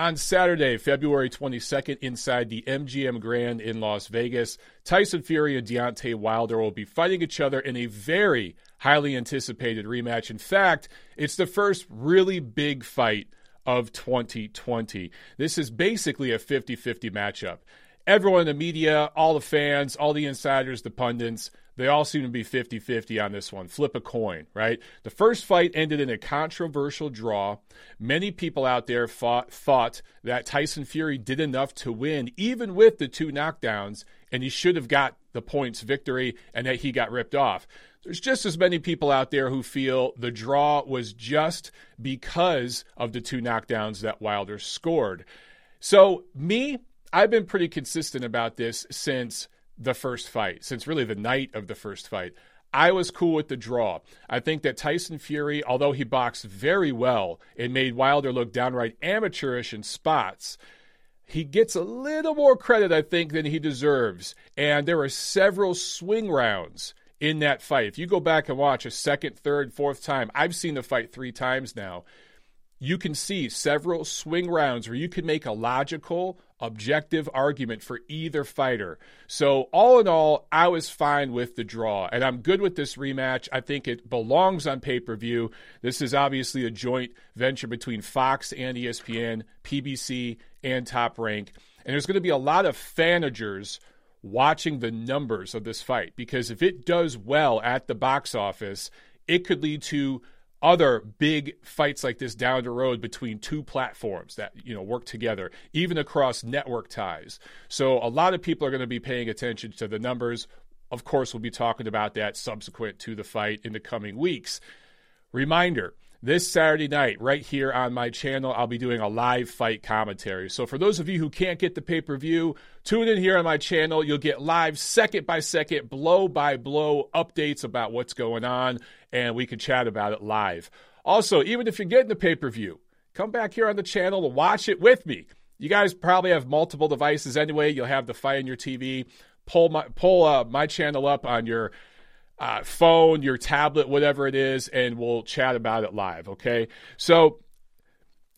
On Saturday, February 22nd, inside the MGM Grand in Las Vegas, Tyson Fury and Deontay Wilder will be fighting each other in a very highly anticipated rematch. In fact, it's the first really big fight of 2020. This is basically a 50 50 matchup. Everyone in the media, all the fans, all the insiders, the pundits, they all seem to be 50 50 on this one. Flip a coin, right? The first fight ended in a controversial draw. Many people out there fought, thought that Tyson Fury did enough to win, even with the two knockdowns, and he should have got the points victory and that he got ripped off. There's just as many people out there who feel the draw was just because of the two knockdowns that Wilder scored. So, me, I've been pretty consistent about this since the first fight, since really the night of the first fight. I was cool with the draw. I think that Tyson Fury, although he boxed very well and made Wilder look downright amateurish in spots, he gets a little more credit, I think, than he deserves. And there are several swing rounds in that fight. If you go back and watch a second, third, fourth time, I've seen the fight three times now. You can see several swing rounds where you can make a logical, objective argument for either fighter. So, all in all, I was fine with the draw, and I'm good with this rematch. I think it belongs on pay per view. This is obviously a joint venture between Fox and ESPN, PBC, and Top Rank. And there's going to be a lot of fanagers watching the numbers of this fight because if it does well at the box office, it could lead to other big fights like this down the road between two platforms that you know work together even across network ties. So a lot of people are going to be paying attention to the numbers. Of course we'll be talking about that subsequent to the fight in the coming weeks. Reminder this Saturday night, right here on my channel, I'll be doing a live fight commentary. So, for those of you who can't get the pay per view, tune in here on my channel. You'll get live, second by second, blow by blow updates about what's going on, and we can chat about it live. Also, even if you're getting the pay per view, come back here on the channel to watch it with me. You guys probably have multiple devices anyway. You'll have the fight on your TV. Pull my pull uh, my channel up on your uh, phone, your tablet, whatever it is, and we'll chat about it live. Okay. So,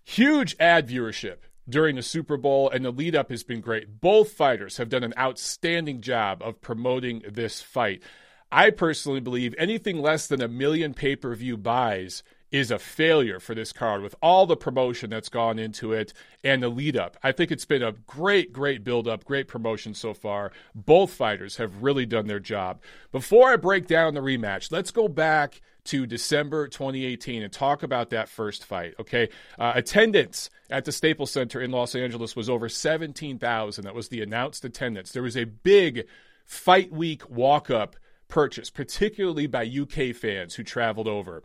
huge ad viewership during the Super Bowl, and the lead up has been great. Both fighters have done an outstanding job of promoting this fight. I personally believe anything less than a million pay per view buys is a failure for this card with all the promotion that's gone into it and the lead up. I think it's been a great, great build up, great promotion so far. Both fighters have really done their job. Before I break down the rematch, let's go back to December 2018 and talk about that first fight. Okay. Uh, attendance at the Staples Center in Los Angeles was over 17,000. That was the announced attendance. There was a big fight week walk up purchase, particularly by UK fans who traveled over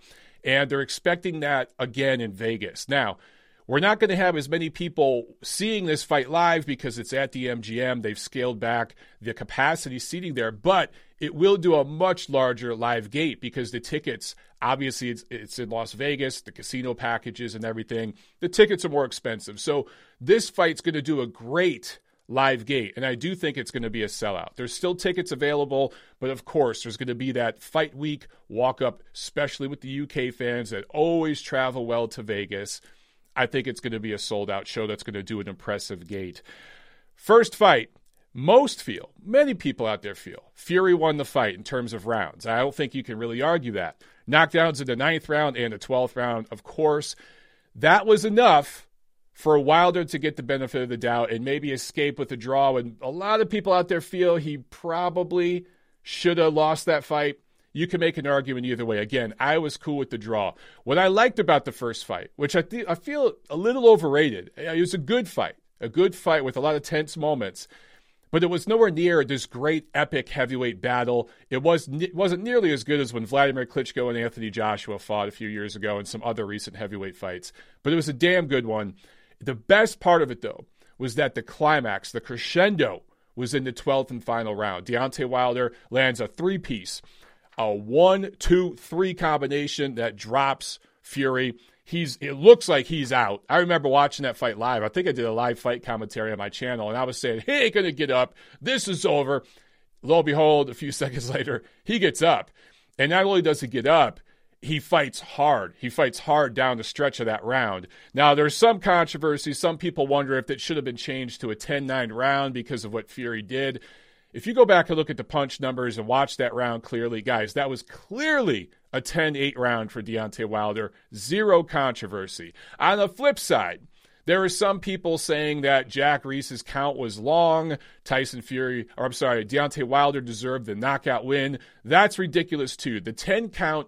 and they're expecting that again in Vegas. Now, we're not going to have as many people seeing this fight live because it's at the MGM. They've scaled back the capacity seating there, but it will do a much larger live gate because the tickets, obviously, it's, it's in Las Vegas, the casino packages and everything. The tickets are more expensive. So this fight's going to do a great live gate. And I do think it's going to be a sellout. There's still tickets available, but of course, there's going to be that fight week walk up, especially with the UK fans that always travel well to Vegas. I think it's going to be a sold out show that's going to do an impressive gate. First fight, most feel, many people out there feel, Fury won the fight in terms of rounds. I don't think you can really argue that. Knockdowns in the ninth round and the 12th round, of course. That was enough for Wilder to get the benefit of the doubt and maybe escape with a draw. And a lot of people out there feel he probably should have lost that fight. You can make an argument either way. Again, I was cool with the draw. What I liked about the first fight, which I, th- I feel a little overrated, uh, it was a good fight, a good fight with a lot of tense moments. But it was nowhere near this great epic heavyweight battle. It was it wasn't nearly as good as when Vladimir Klitschko and Anthony Joshua fought a few years ago and some other recent heavyweight fights. But it was a damn good one. The best part of it, though, was that the climax, the crescendo, was in the 12th and final round. Deontay Wilder lands a three piece, a one, two, three combination that drops Fury. He's it looks like he's out. I remember watching that fight live. I think I did a live fight commentary on my channel, and I was saying, he ain't gonna get up. This is over. Lo and behold, a few seconds later, he gets up. And not only does he get up, he fights hard. He fights hard down the stretch of that round. Now, there's some controversy. Some people wonder if it should have been changed to a 10 9 round because of what Fury did. If you go back and look at the punch numbers and watch that round clearly, guys, that was clearly a 10 8 round for Deontay Wilder. Zero controversy. On the flip side, there are some people saying that Jack Reiss's count was long. Tyson Fury, or I'm sorry, Deontay Wilder deserved the knockout win. That's ridiculous too. The 10 count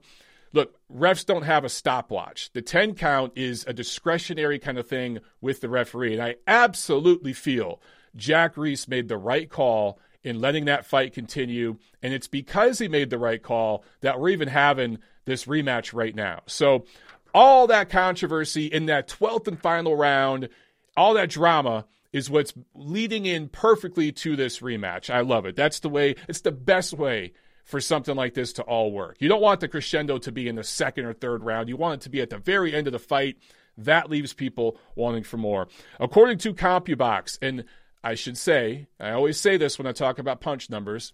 look, refs don't have a stopwatch. The 10 count is a discretionary kind of thing with the referee. And I absolutely feel Jack Reiss made the right call in letting that fight continue. And it's because he made the right call that we're even having this rematch right now. So, all that controversy in that 12th and final round, all that drama is what's leading in perfectly to this rematch. I love it. That's the way, it's the best way for something like this to all work. You don't want the crescendo to be in the second or third round. You want it to be at the very end of the fight. That leaves people wanting for more. According to CompuBox, and I should say, I always say this when I talk about punch numbers,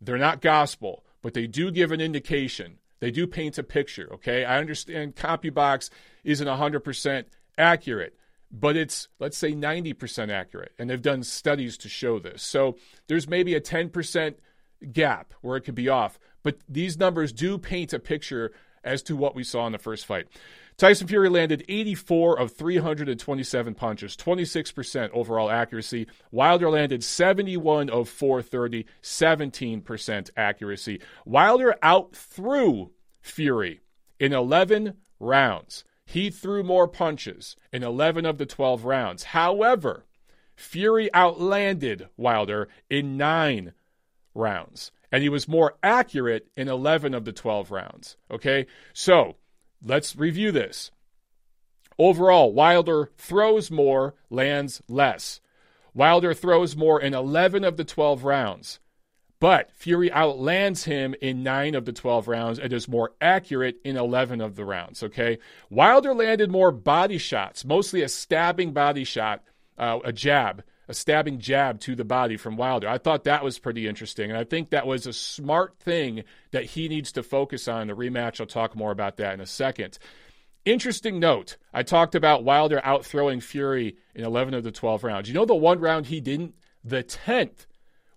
they're not gospel, but they do give an indication. They do paint a picture, okay? I understand CompuBox isn't 100% accurate, but it's, let's say, 90% accurate. And they've done studies to show this. So there's maybe a 10% gap where it could be off. But these numbers do paint a picture as to what we saw in the first fight. Tyson Fury landed 84 of 327 punches, 26% overall accuracy. Wilder landed 71 of 430, 17% accuracy. Wilder outthrew Fury in 11 rounds. He threw more punches in 11 of the 12 rounds. However, Fury outlanded Wilder in 9 rounds. And he was more accurate in 11 of the 12 rounds. Okay? So let's review this. Overall, Wilder throws more, lands less. Wilder throws more in 11 of the 12 rounds. But Fury outlands him in 9 of the 12 rounds and is more accurate in 11 of the rounds, okay? Wilder landed more body shots, mostly a stabbing body shot, uh, a jab, a stabbing jab to the body from Wilder. I thought that was pretty interesting. And I think that was a smart thing that he needs to focus on the rematch. I'll talk more about that in a second. Interesting note I talked about Wilder outthrowing Fury in 11 of the 12 rounds. You know the one round he didn't? The 10th,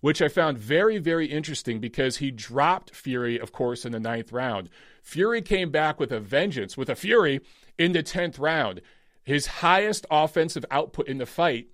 which I found very, very interesting because he dropped Fury, of course, in the ninth round. Fury came back with a vengeance, with a Fury in the 10th round. His highest offensive output in the fight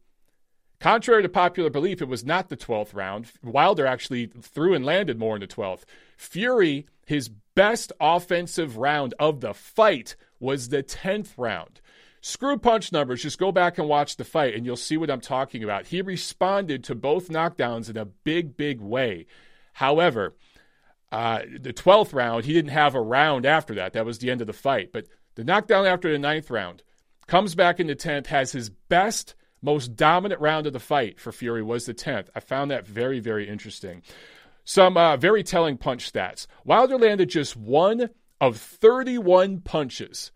Contrary to popular belief, it was not the 12th round. Wilder actually threw and landed more in the 12th. Fury, his best offensive round of the fight was the 10th round. Screw punch numbers. Just go back and watch the fight, and you'll see what I'm talking about. He responded to both knockdowns in a big, big way. However, uh, the 12th round, he didn't have a round after that. That was the end of the fight. But the knockdown after the ninth round comes back in the 10th, has his best most dominant round of the fight for Fury was the 10th. I found that very, very interesting. Some uh, very telling punch stats. Wilder landed just one of 31 punches,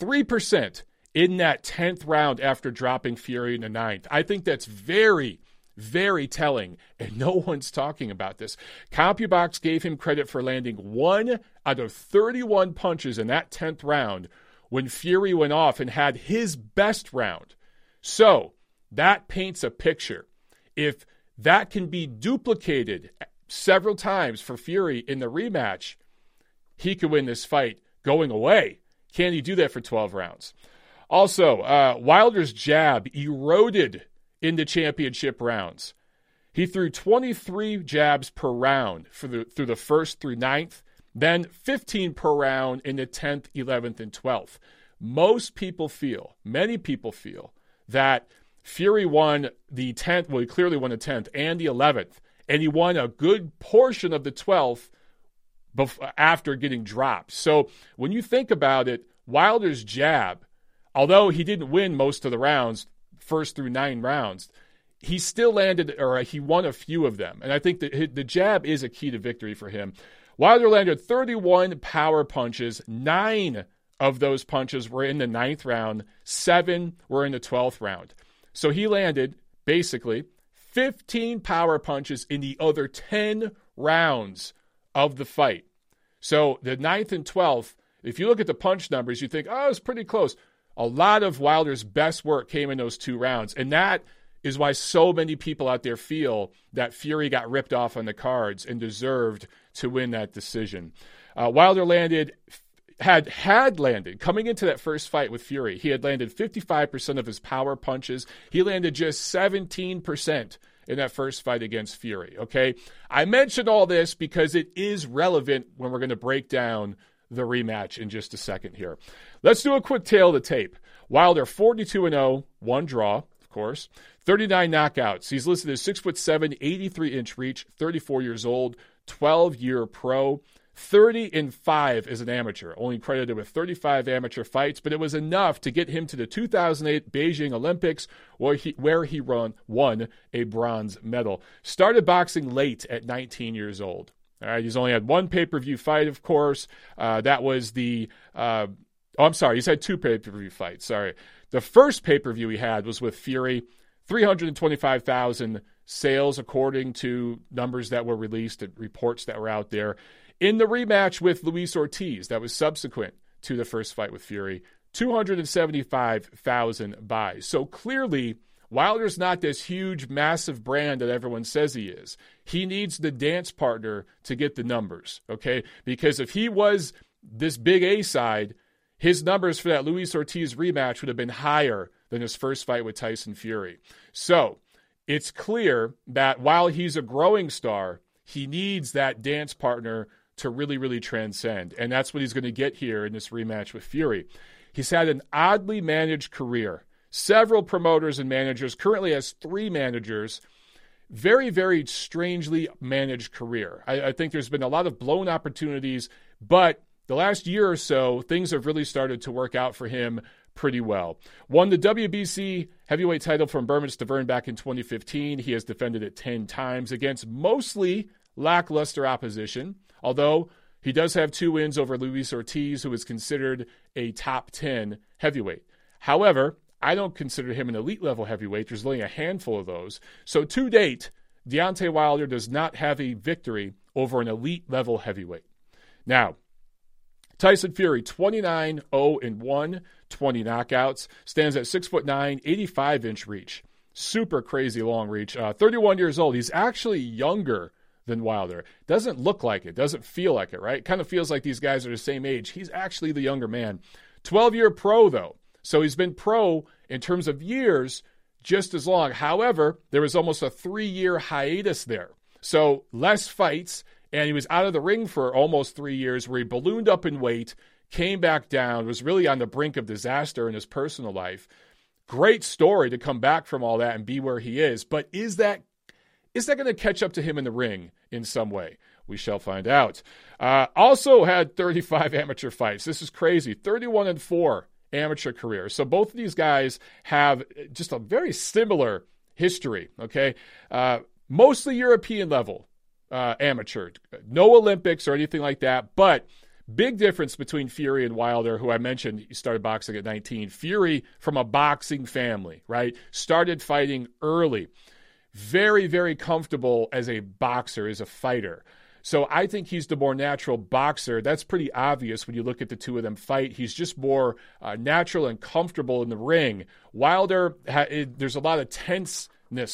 3% in that 10th round after dropping Fury in the ninth. I think that's very, very telling, and no one's talking about this. CompuBox gave him credit for landing one out of 31 punches in that 10th round when Fury went off and had his best round. So that paints a picture. If that can be duplicated several times for Fury in the rematch, he could win this fight going away. Can he do that for 12 rounds? Also, uh, Wilder's jab eroded in the championship rounds. He threw 23 jabs per round for the, through the first through ninth, then 15 per round in the 10th, 11th, and 12th. Most people feel, many people feel, that Fury won the 10th, well, he clearly won the 10th and the 11th, and he won a good portion of the 12th bef- after getting dropped. So when you think about it, Wilder's jab, although he didn't win most of the rounds, first through nine rounds, he still landed, or uh, he won a few of them. And I think that the jab is a key to victory for him. Wilder landed 31 power punches, nine of those punches were in the ninth round, seven were in the 12th round. So he landed basically 15 power punches in the other 10 rounds of the fight. So the ninth and 12th, If you look at the punch numbers, you think, oh, it's pretty close. A lot of Wilder's best work came in those two rounds. And that is why so many people out there feel that Fury got ripped off on the cards and deserved to win that decision. Uh, Wilder landed had had landed coming into that first fight with Fury. He had landed 55% of his power punches. He landed just 17% in that first fight against Fury, okay? I mentioned all this because it is relevant when we're going to break down the rematch in just a second here. Let's do a quick tale of the tape. Wilder 42 0, one draw, of course. 39 knockouts. He's listed as 6 foot 7, 83 inch reach, 34 years old, 12 year pro. 30 and 5 as an amateur, only credited with 35 amateur fights, but it was enough to get him to the 2008 Beijing Olympics where he, where he run, won a bronze medal. Started boxing late at 19 years old. All right, he's only had one pay per view fight, of course. Uh, that was the. Uh, oh, I'm sorry, he's had two pay per view fights. Sorry. The first pay per view he had was with Fury. 325,000 sales, according to numbers that were released and reports that were out there. In the rematch with Luis Ortiz, that was subsequent to the first fight with Fury, 275,000 buys. So clearly, Wilder's not this huge, massive brand that everyone says he is. He needs the dance partner to get the numbers, okay? Because if he was this big A side, his numbers for that Luis Ortiz rematch would have been higher than his first fight with Tyson Fury. So it's clear that while he's a growing star, he needs that dance partner to really, really transcend. And that's what he's going to get here in this rematch with Fury. He's had an oddly managed career, several promoters and managers, currently has three managers. Very, very strangely managed career. I, I think there's been a lot of blown opportunities, but the last year or so, things have really started to work out for him pretty well. Won the WBC heavyweight title from Bermane Stiverne back in 2015. He has defended it 10 times against mostly lackluster opposition, although he does have two wins over Luis Ortiz, who is considered a top 10 heavyweight. However, I don't consider him an elite level heavyweight. There's only a handful of those. So to date, Deontay Wilder does not have a victory over an elite level heavyweight. Now, Tyson Fury, 29 0 1, 20 knockouts, stands at 6 foot 9, 85 inch reach. Super crazy long reach. Uh, 31 years old. He's actually younger than Wilder. Doesn't look like it, doesn't feel like it, right? Kind of feels like these guys are the same age. He's actually the younger man. 12 year pro, though. So he's been pro in terms of years just as long. However, there was almost a three year hiatus there. So less fights and he was out of the ring for almost three years where he ballooned up in weight, came back down, was really on the brink of disaster in his personal life. Great story to come back from all that and be where he is. But is that is that going to catch up to him in the ring in some way? We shall find out. Uh, also had 35 amateur fights. This is crazy. 31 and 4 amateur career. So both of these guys have just a very similar history, okay? Uh, mostly European level uh, amateur. No Olympics or anything like that, but big difference between Fury and Wilder, who I mentioned he started boxing at 19. Fury from a boxing family, right? Started fighting early. Very, very comfortable as a boxer, as a fighter. So I think he's the more natural boxer. That's pretty obvious when you look at the two of them fight. He's just more uh, natural and comfortable in the ring. Wilder, ha- it, there's a lot of tense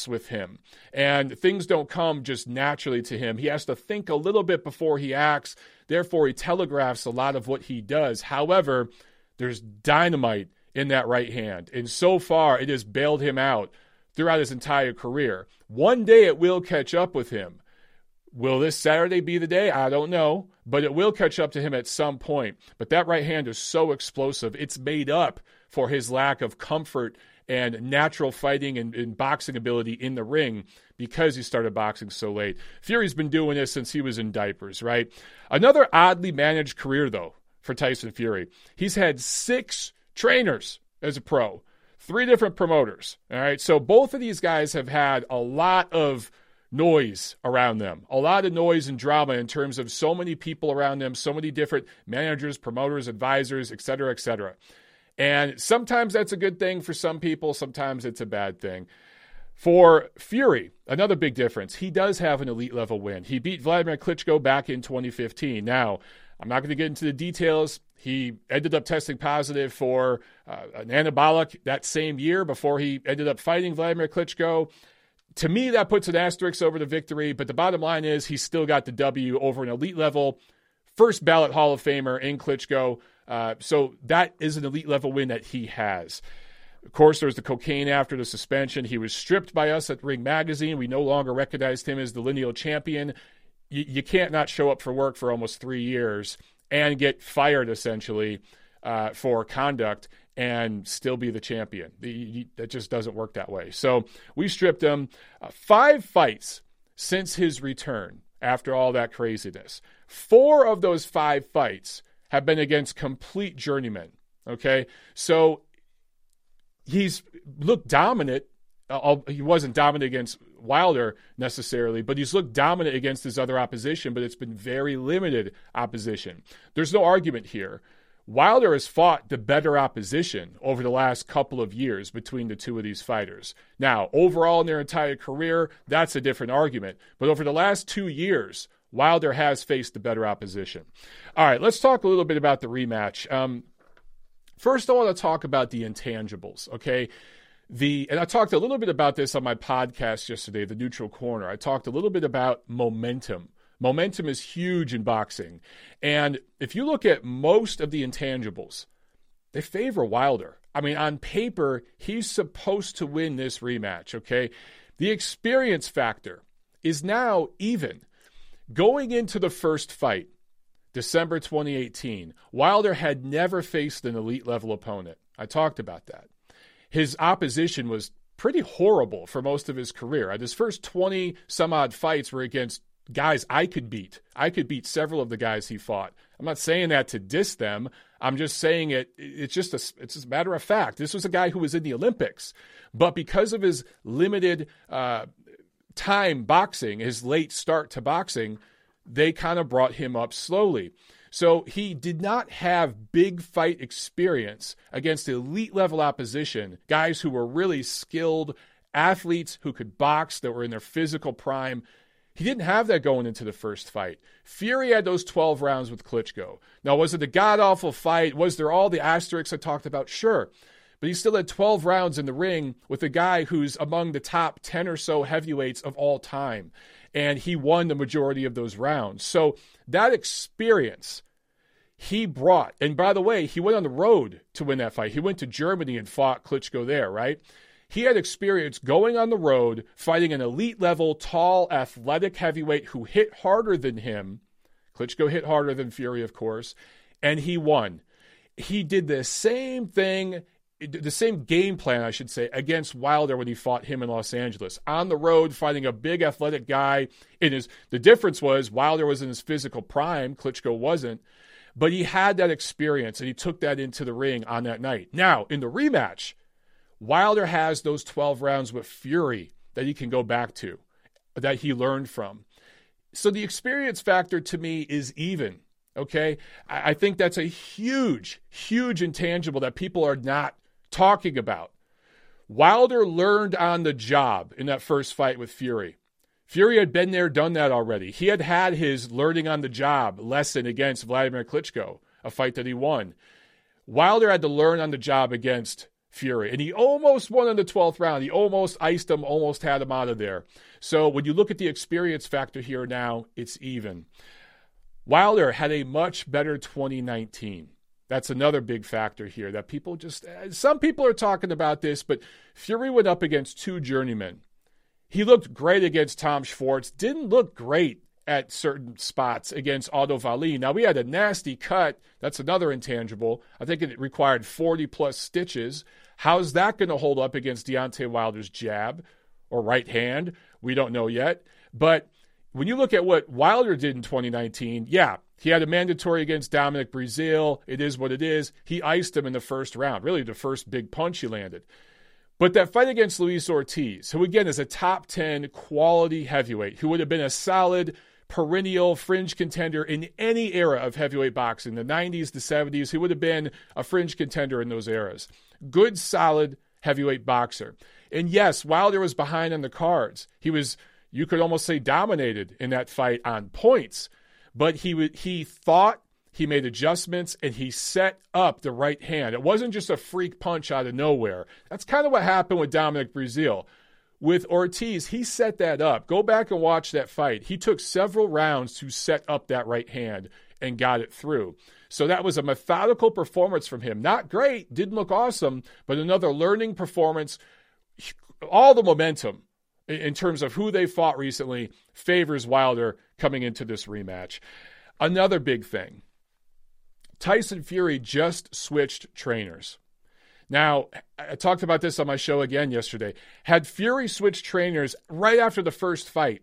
with him. And things don't come just naturally to him. He has to think a little bit before he acts. Therefore, he telegraphs a lot of what he does. However, there's dynamite in that right hand. And so far, it has bailed him out throughout his entire career. One day it will catch up with him. Will this Saturday be the day? I don't know, but it will catch up to him at some point. But that right hand is so explosive, it's made up for his lack of comfort and natural fighting and, and, boxing ability in the ring because he started boxing so late. Fury's been doing this since he was in diapers, right? Another oddly managed career, though, for Tyson Fury. He's had six trainers as a pro, three different promoters, all right? So both of these guys have had a lot of noise around them, a lot of noise and drama in terms of so many people around them, so many different managers, promoters, advisors, et cetera, et cetera. And sometimes that's a good thing for some people, sometimes it's a bad thing. For Fury, another big difference. He does have an elite level win. He beat Vladimir Klitschko back in 2015. Now, I'm not going to get into the details. He ended up testing positive for uh, an anabolic that same year before he ended up fighting Vladimir Klitschko. To me, that puts an asterisk over the victory, but the bottom line is he still got the W over an elite level, first ballot Hall of Famer in Klitschko. Uh, so that is an elite level win that he has. Of course, there was the cocaine after the suspension. He was stripped by us at Ring Magazine. We no longer recognized him as the lineal champion. You, you can't not show up for work for almost three years and get fired essentially uh, for conduct and still be the champion. The, that just doesn't work that way. So we stripped him. Uh, five fights since his return after all that craziness. Four of those five fights have been against complete journeymen. Okay. So he's looked dominant. Uh, he wasn't dominant against Wilder necessarily, but he's looked dominant against his other opposition, but it's been very limited opposition. There's no argument here. Wilder has fought the better opposition over the last couple of years between the two of these fighters. Now, overall in their entire career, that's a different argument. But over the last two years, Wilder has faced the better opposition. All right, let's talk a little bit about the rematch. Um, first, I want to talk about the intangibles, okay? The and I talked a little bit about this on my podcast yesterday, the Neutral Corner. I talked a little bit about momentum. Momentum is huge in boxing. And if you look at most of the intangibles, they favor Wilder. I mean, on paper, he's supposed to win this rematch, okay? The experience factor is now even. Going into the first fight, December 2018, Wilder had never faced an elite level opponent. I talked about that his opposition was pretty horrible for most of his career. His first 20 some odd fights were against guys I could beat. I could beat several of the guys he fought. I'm not saying that to diss them. I'm just saying it. It's just a. It's just a matter of fact. This was a guy who was in the Olympics, but because of his limited uh, time boxing, his late start to boxing, they kind of brought him up slowly. So he did not have big fight experience against elite level opposition, guys who were really skilled athletes who could box, that were in their physical prime. He didn't have that going into the first fight. Fury had those 12 rounds with Klitschko. Now, was it a god awful fight? Was there all the asterisks I talked about? Sure. But he still had 12 rounds in the ring with a guy who's among the top 10 or so heavyweights of all time. And he won the majority of those rounds. So that experience he brought, and by the way, he went on the road to win that fight. He went to Germany and fought Klitschko there, right? He had experience going on the road, fighting an elite level, tall, athletic heavyweight who hit harder than him. Klitschko hit harder than Fury, of course, and he won. He did the same thing, the same game plan, I should say, against Wilder when he fought him in Los Angeles. On the road, fighting a big athletic guy. In his, the difference was Wilder was in his physical prime, Klitschko wasn't. But he had that experience and he took that into the ring on that night. Now, in the rematch, Wilder has those 12 rounds with Fury that he can go back to, that he learned from. So the experience factor to me is even. Okay. I think that's a huge, huge intangible that people are not talking about. Wilder learned on the job in that first fight with Fury. Fury had been there, done that already. He had had his learning on the job lesson against Vladimir Klitschko, a fight that he won. Wilder had to learn on the job against Fury, and he almost won in the 12th round. He almost iced him, almost had him out of there. So when you look at the experience factor here now, it's even. Wilder had a much better 2019. That's another big factor here that people just, eh, some people are talking about this, but Fury went up against two journeymen. He looked great against Tom Schwarz, didn't look great at certain spots against Otto Wallin. Now, we had a nasty cut. That's another intangible. I think it required 40 plus stitches. How's that going to hold up against Deontay Wilder's jab or right hand? We don't know yet. But when you look at what Wilder did in 2019, yeah, he had a mandatory against Dominic Breazeale. It is what it is. He iced him in the first round, really the first big punch he landed. But that fight against Luis Ortiz, who again is a top 10 quality heavyweight, who would have been a solid perennial fringe contender in any era of heavyweight boxing, the 90s, the 70s, he would have been a fringe contender in those eras. Good, solid heavyweight boxer. And yes, Wilder was behind on the cards. He was, you could almost say, dominated in that fight on points. But he he thought he made adjustments and he set up the right hand. It wasn't just a freak punch out of nowhere. That's kind of what happened with Dominic Breazeale. With Ortiz, he set that up. Go back and watch that fight. He took several rounds to set up that right hand and got it through. So that was a methodical performance from him. Not great, didn't look awesome, but another learning performance. All the momentum in terms of who they fought recently favors Wilder coming into this rematch. Another big thing Tyson Fury just switched trainers. Now, I talked about this on my show again yesterday. Had Fury switched trainers right after the first fight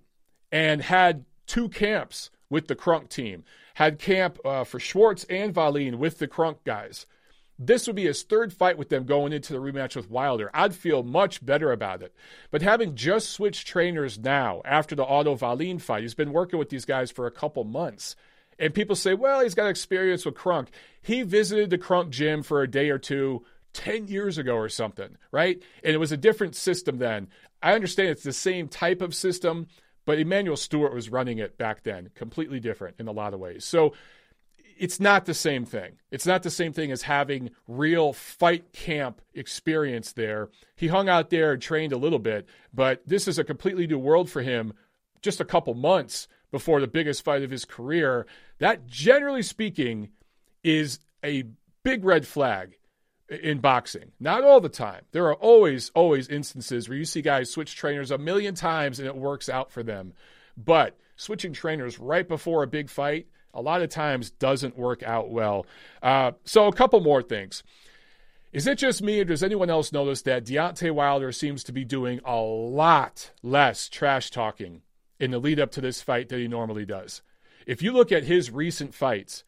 and had two camps with the Kronk team, had camp uh, for Schwarz and Wallin with the Kronk guys. This would be his third fight with them going into the rematch with Wilder. I'd feel much better about it. But having just switched trainers now after the Otto Wallin fight, he's been working with these guys for a couple months. And people say, well, he's got experience with Kronk. He visited the Kronk gym for a day or two 10 years ago or something, right? And it was a different system then. I understand it's the same type of system, but Emanuel Steward was running it back then, completely different in a lot of ways. So it's not the same thing. It's not the same thing as having real fight camp experience there. He hung out there and trained a little bit, but this is a completely new world for him just a couple months before the biggest fight of his career. That, generally speaking, is a big red flag in boxing. Not all the time. There are always, always instances where you see guys switch trainers a million times and it works out for them. But switching trainers right before a big fight, a lot of times doesn't work out well. Uh, so, a couple more things. Is it just me, or does anyone else notice that Deontay Wilder seems to be doing a lot less trash talking in the lead up to this fight than he normally does? If you look at his recent fights,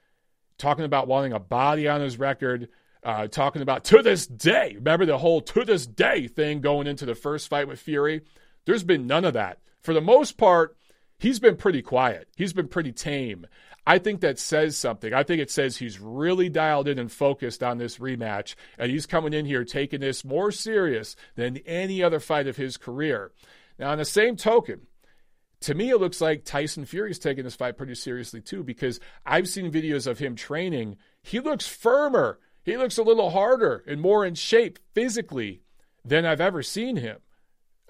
talking about wanting a body on his record, uh, talking about to this day, remember the whole to this day thing going into the first fight with Fury? There's been none of that. For the most part, he's been pretty quiet. He's been pretty tame. I think that says something. I think it says he's really dialed in and focused on this rematch, and he's coming in here taking this more serious than any other fight of his career. Now, on the same token, to me, it looks like Tyson Fury's taking this fight pretty seriously too, because I've seen videos of him training. He looks firmer. He looks a little harder and more in shape physically than I've ever seen him.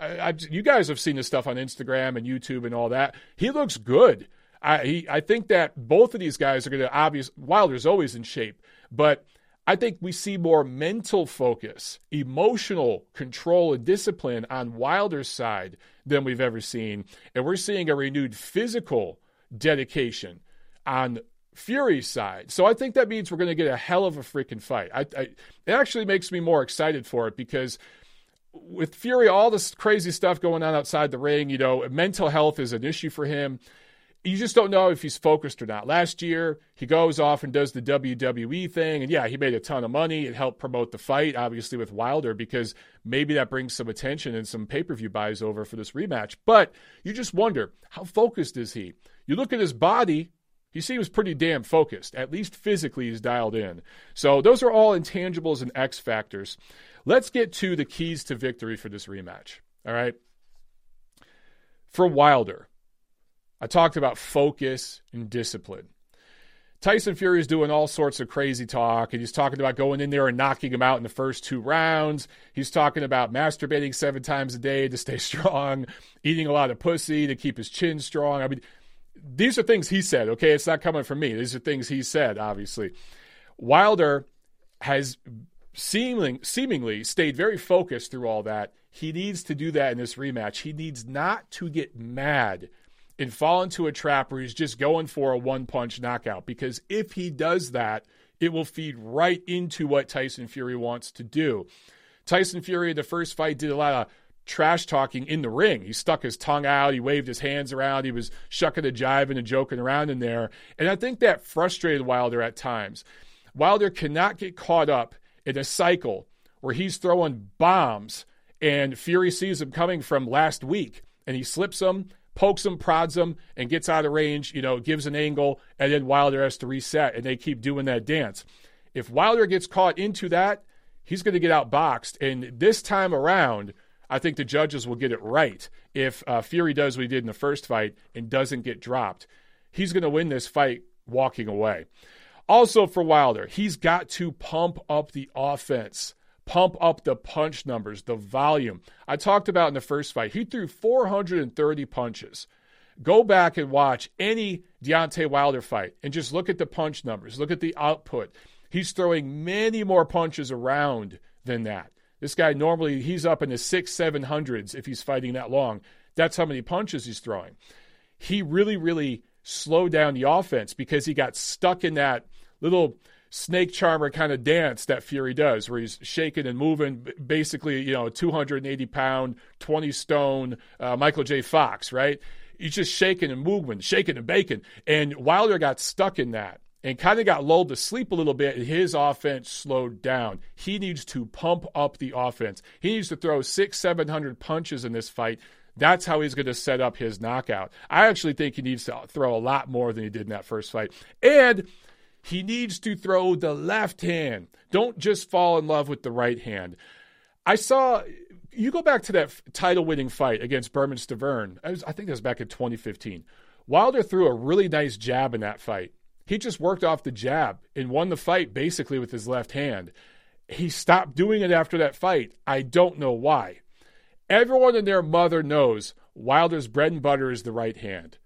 I, you guys have seen this stuff on Instagram and YouTube and all that. He looks good. I, he, I think that both of these guys are going to obvious. Wilder's always in shape, but I think we see more mental focus, emotional control, and discipline on Wilder's side than we've ever seen. And we're seeing a renewed physical dedication on Fury's side. So I think that means we're going to get a hell of a freaking fight. I, I, it actually makes me more excited for it because with Fury, all this crazy stuff going on outside the ring, you know, mental health is an issue for him you just don't know if he's focused or not. Last year, he goes off and does the WWE thing. And yeah, he made a ton of money. It helped promote the fight, obviously, with Wilder, because maybe that brings some attention and some pay per view buys over for this rematch. But you just wonder how focused is he? You look at his body, he seems pretty damn focused. At least physically, he's dialed in. So those are all intangibles and X factors. Let's get to the keys to victory for this rematch. All right. For Wilder, I talked about focus and discipline. Tyson Fury is doing all sorts of crazy talk, and he's talking about going in there and knocking him out in the first two rounds. He's talking about masturbating seven times a day to stay strong, eating a lot of pussy to keep his chin strong. I mean, these are things he said, okay? It's not coming from me. These are things he said, obviously. Wilder has seeming, seemingly stayed very focused through all that. He needs to do that in this rematch. He needs not to get mad and fall into a trap where he's just going for a one punch knockout. Because if he does that, it will feed right into what Tyson Fury wants to do. Tyson Fury, the first fight, did a lot of trash talking in the ring. He stuck his tongue out, he waved his hands around, he was shucking and jiving and joking around in there. And I think that frustrated Wilder at times. Wilder cannot get caught up in a cycle where he's throwing bombs and Fury sees him coming from last week and he slips them pokes him, prods him, and gets out of range, you know, gives an angle, and then Wilder has to reset, and they keep doing that dance. If Wilder gets caught into that, he's going to get outboxed. And this time around, I think the judges will get it right if uh, Fury does what he did in the first fight and doesn't get dropped. He's going to win this fight walking away. Also, for Wilder, he's got to pump up the offense, pump up the punch numbers, the volume. I talked about in the first fight, he threw 430 punches. Go back and watch any Deontay Wilder fight and just look at the punch numbers, look at the output. He's throwing many more punches around than that. This guy normally he's up in the six, seven hundreds if he's fighting that long. That's how many punches he's throwing. He really, really slowed down the offense because he got stuck in that little snake charmer kind of dance that Fury does, where he's shaking and moving, basically, you know, 280 pound, 20 stone uh, Michael J. Fox, right? He's just shaking and moving, shaking and baking. And Wilder got stuck in that and kind of got lulled to sleep a little bit, and his offense slowed down. He needs to pump up the offense. He needs to throw six, 700 punches in this fight. That's how he's going to set up his knockout. I actually think he needs to throw a lot more than he did in that first fight. And he needs to throw the left hand. Don't just fall in love with the right hand. I saw you go back to that title winning fight against Bermane Stiverne. I, was, I think that was back in 2015. Wilder threw a really nice jab in that fight. He just worked off the jab and won the fight basically with his left hand. He stopped doing it after that fight. I don't know why. Everyone and their mother knows Wilder's bread and butter is the right hand.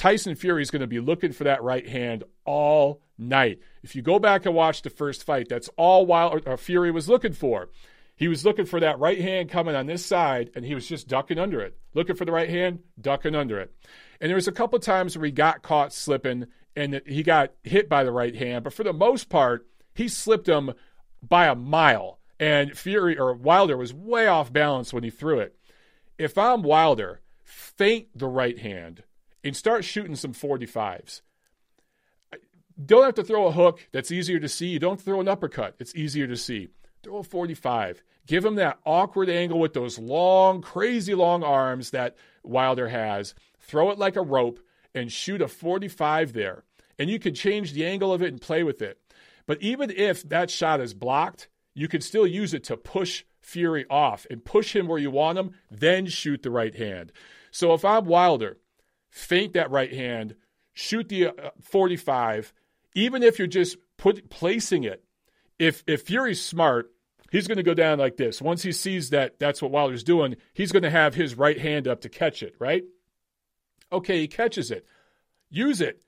Tyson Fury is going to be looking for that right hand all night. If you go back and watch the first fight, that's all Wilder, uh, Fury was looking for. He was looking for that right hand coming on this side, and he was just ducking under it. Looking for the right hand, ducking under it. And there was a couple times where he got caught slipping, and he got hit by the right hand. But for the most part, he slipped him by a mile, and Fury or Wilder was way off balance when he threw it. If I'm Wilder, feint the right hand and start shooting some 45s don't have to throw a hook that's easier to see. You don't throw an uppercut, it's easier to see. Throw a 45. Give him that awkward angle with those long, crazy long arms that Wilder has. Throw it like a rope and shoot a 45 there. And you can change the angle of it and play with it. But even if that shot is blocked, you can still use it to push Fury off and push him where you want him, then shoot the right hand. So if I'm Wilder, feint that right hand, shoot the uh, 45, even if you're just put placing it if if Fury's smart, he's going to go down like this. Once he sees that that's what Wilder's doing, he's going to have his right hand up to catch it, right? Okay, he catches it. Use it.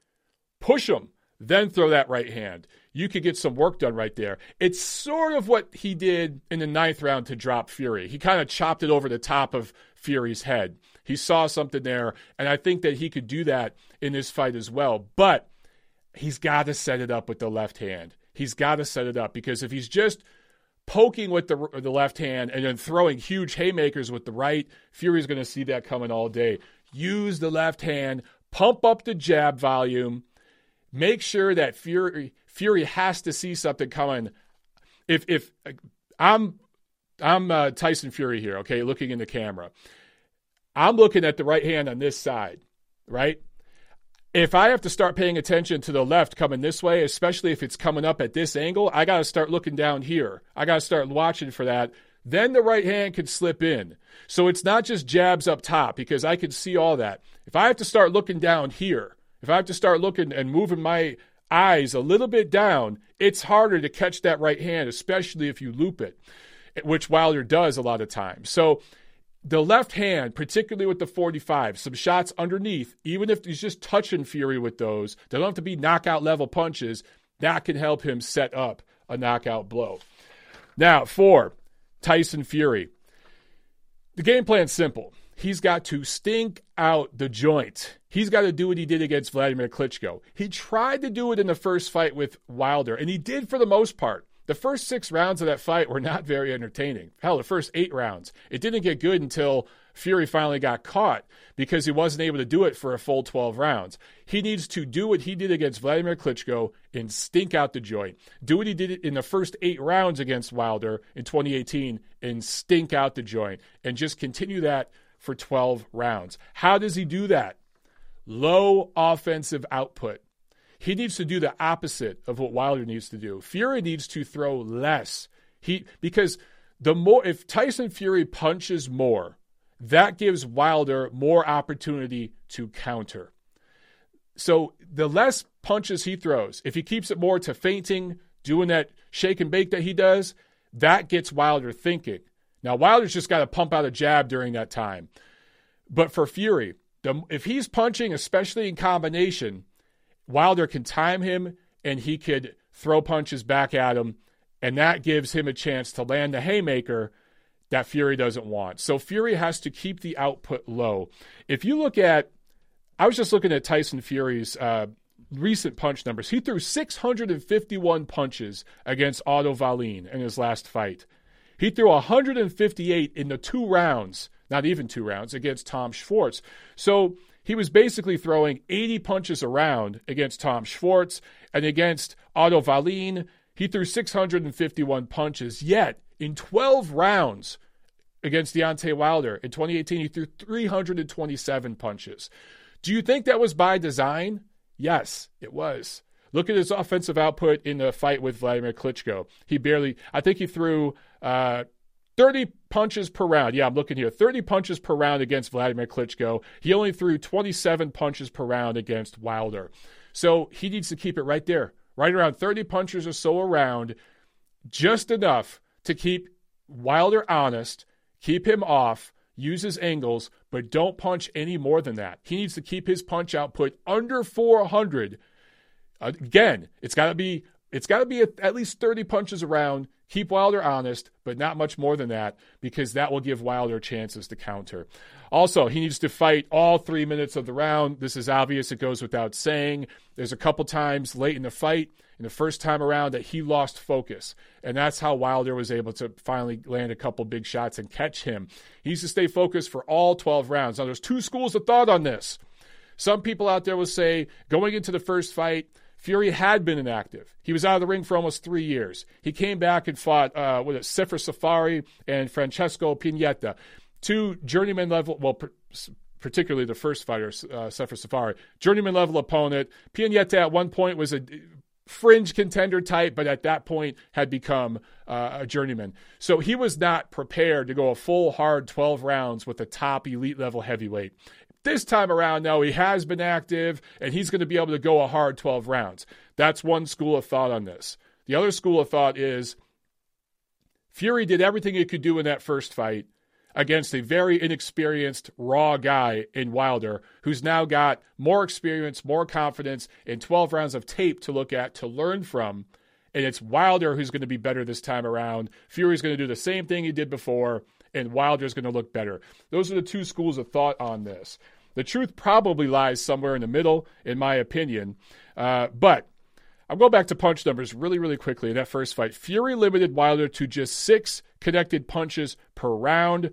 Push him. Then throw that right hand. You could get some work done right there. It's sort of what he did in the ninth round to drop Fury. He kind of chopped it over the top of Fury's head. He saw something there, and I think that he could do that in this fight as well. But he's got to set it up with the left hand. He's got to set it up because if he's just poking with the the left hand and then throwing huge haymakers with the right, Fury's going to see that coming all day. Use the left hand, pump up the jab volume, make sure that Fury Fury has to see something coming. If if I'm I'm uh, Tyson Fury here, okay, looking in the camera. I'm looking at the right hand on this side, right? if I have to start paying attention to the left coming this way, especially if it's coming up at this angle, I got to start looking down here. I got to start watching for that. Then the right hand can slip in. So it's not just jabs up top because I can see all that. If I have to start looking down here, if I have to start looking and moving my eyes a little bit down, it's harder to catch that right hand, especially if you loop it, which Wilder does a lot of times. So the left hand, particularly with the 45, some shots underneath, even if he's just touching Fury with those, they don't have to be knockout level punches. That can help him set up a knockout blow. Now, for Tyson Fury, the game plan's simple. He's got to stink out the joint. He's got to do what he did against Vladimir Klitschko. He tried to do it in the first fight with Wilder, and he did for the most part. The first six rounds of that fight were not very entertaining. Hell, the first eight rounds. It didn't get good until Fury finally got caught because he wasn't able to do it for a full 12 rounds. He needs to do what he did against Vladimir Klitschko and stink out the joint. Do what he did in the first eight rounds against Wilder in 2018 and stink out the joint and just continue that for 12 rounds. How does he do that? Low offensive output. He needs to do the opposite of what Wilder needs to do. Fury needs to throw less. He because the more if Tyson Fury punches more, that gives Wilder more opportunity to counter. So the less punches he throws, if he keeps it more to feinting, doing that shake and bake that he does, that gets Wilder thinking. Now Wilder's just got to pump out a jab during that time. But for Fury, the, if he's punching, especially in combination, Wilder can time him and he could throw punches back at him, and that gives him a chance to land the haymaker that Fury doesn't want. So Fury has to keep the output low. If you look at, I was just looking at Tyson Fury's uh, recent punch numbers. He threw 651 punches against Otto Wallin in his last fight. He threw 158 in the two rounds, not even two rounds, against Tom Schwarz. So he was basically throwing 80 punches around against Tom Schwarz and against Otto Wallin. He threw 651 punches, yet in 12 rounds against Deontay Wilder in 2018, he threw 327 punches. Do you think that was by design? Yes, it was. Look at his offensive output in the fight with Vladimir Klitschko. He barely, I think he threw uh, 30 punches per round. Yeah, I'm looking here. 30 punches per round against Vladimir Klitschko. He only threw 27 punches per round against Wilder. So he needs to keep it right there, right around 30 punches or so around, just enough to keep Wilder honest, keep him off, use his angles, but don't punch any more than that. He needs to keep his punch output under 400. Again, it's got to be it's got to be at least 30 punches around Keep Wilder honest, but not much more than that, because that will give Wilder chances to counter. Also, he needs to fight all three minutes of the round. This is obvious, it goes without saying. There's a couple times late in the fight, in the first time around, that he lost focus. And that's how Wilder was able to finally land a couple big shots and catch him. He needs to stay focused for all 12 rounds. Now, there's two schools of thought on this. Some people out there will say going into the first fight, Fury had been inactive. He was out of the ring for almost three years. He came back and fought uh, with it, Seferi and Francesco Pianeta, two journeyman level, well, particularly the first fighter, uh, Seferi, journeyman level opponent. Pianeta at one point was a fringe contender type, but at that point had become uh, a journeyman. So he was not prepared to go a full hard 12 rounds with a top elite level heavyweight. This time around, though, he has been active and he's going to be able to go a hard 12 rounds. That's one school of thought on this. The other school of thought is Fury did everything he could do in that first fight against a very inexperienced, raw guy in Wilder, who's now got more experience, more confidence, and 12 rounds of tape to look at, to learn from. And it's Wilder who's going to be better this time around. Fury's going to do the same thing he did before and Wilder's going to look better. Those are the two schools of thought on this. The truth probably lies somewhere in the middle, in my opinion. Uh, but I'll go back to punch numbers really, really quickly in that first fight. Fury limited Wilder to just six connected punches per round,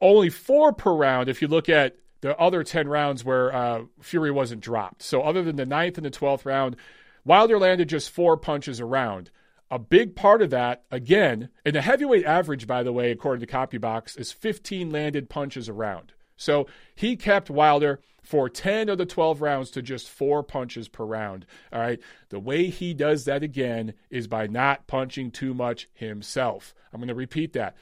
only four per round if you look at the other 10 rounds where uh, Fury wasn't dropped. So, other than the ninth and the 12th round, Wilder landed just four punches a round. A big part of that, again, and the heavyweight average, by the way, according to CompuBox, is 15 landed punches around. So he kept Wilder for 10 of the 12 rounds to just four punches per round. All right. The way he does that again is by not punching too much himself. I'm going to repeat that.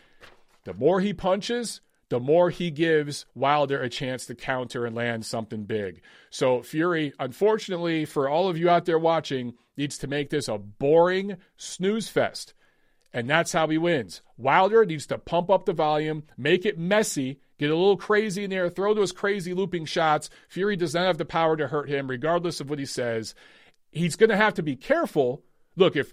The more he punches, the more he gives Wilder a chance to counter and land something big. So Fury, unfortunately for all of you out there watching, needs to make this a boring snooze fest. And that's how he wins. Wilder needs to pump up the volume, make it messy, get a little crazy in there, throw those crazy looping shots. Fury does not have the power to hurt him, regardless of what he says. He's going to have to be careful. Look, if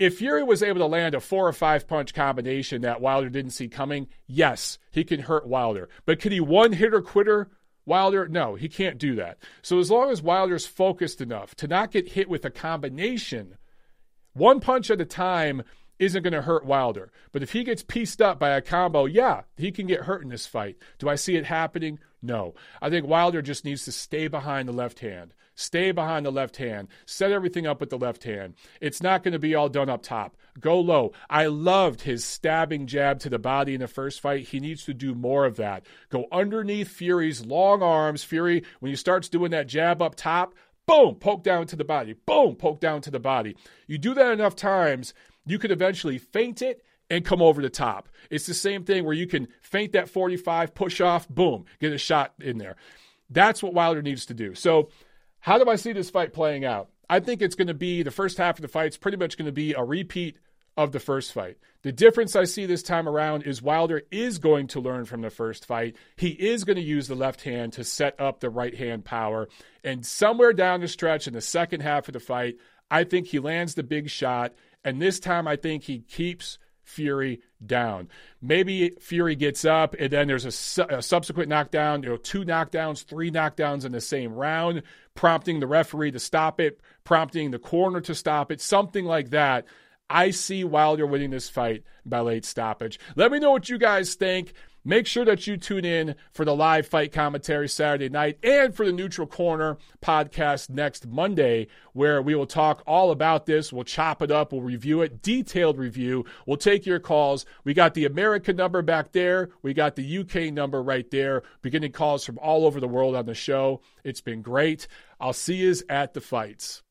if Fury was able to land a four or five punch combination that Wilder didn't see coming, yes, he can hurt Wilder. But could he one hitter quitter Wilder? No, he can't do that. So as long as Wilder's focused enough to not get hit with a combination, one punch at a time isn't going to hurt Wilder. But if he gets pieced up by a combo, yeah, he can get hurt in this fight. Do I see it happening? No. I think Wilder just needs to stay behind the left hand. Stay behind the left hand. Set everything up with the left hand. It's not going to be all done up top. Go low. I loved his stabbing jab to the body in the first fight. He needs to do more of that. Go underneath Fury's long arms. Fury, when he starts doing that jab up top, boom, poke down to the body. Boom, poke down to the body. You do that enough times, you could eventually feint it and come over the top. It's the same thing where you can feint that 45, push off, boom, get a shot in there. That's what Wilder needs to do. So, how do I see this fight playing out? I think it's going to be the first half of the fight's pretty much going to be a repeat of the first fight. The difference I see this time around is Wilder is going to learn from the first fight. He is going to use the left hand to set up the right hand power. And somewhere down the stretch in the second half of the fight, I think he lands the big shot. And this time, I think he keeps Fury down. Maybe Fury gets up and then there's a, su- a, subsequent knockdown, you know, two knockdowns, three knockdowns in the same round, prompting the referee to stop it, prompting the corner to stop it, something like that. I see Wilder winning this fight by late stoppage. Let me know what you guys think. Make sure that you tune in for the live fight commentary Saturday night and for the Neutral Corner podcast next Monday, where we will talk all about this. We'll chop it up, we'll review it, detailed review. We'll take your calls. We got the American number back there, we got the UK number right there, beginning calls from all over the world on the show. It's been great. I'll see you at the fights.